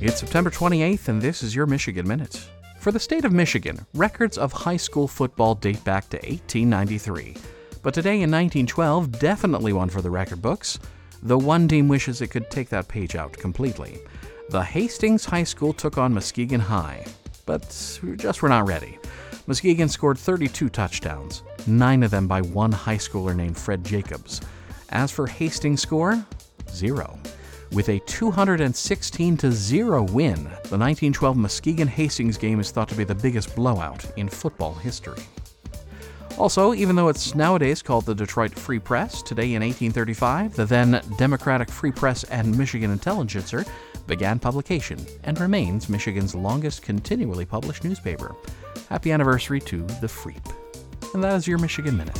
It's September 28th, and this is your Michigan Minute. For the state of Michigan, records of high school football date back to 1893. But today in 1912, definitely one for the record books. The one team wishes it could take that page out completely. The Hastings High School took on Muskegon High, but we just were not ready. Muskegon scored 32 touchdowns, nine of them by one high schooler named Fred Jacobs. As for Hastings' score, zero. With a 216 0 win, the 1912 Muskegon Hastings game is thought to be the biggest blowout in football history. Also, even though it's nowadays called the Detroit Free Press, today in 1835, the then Democratic Free Press and Michigan Intelligencer began publication and remains Michigan's longest continually published newspaper. Happy anniversary to the Freep. And that is your Michigan Minute.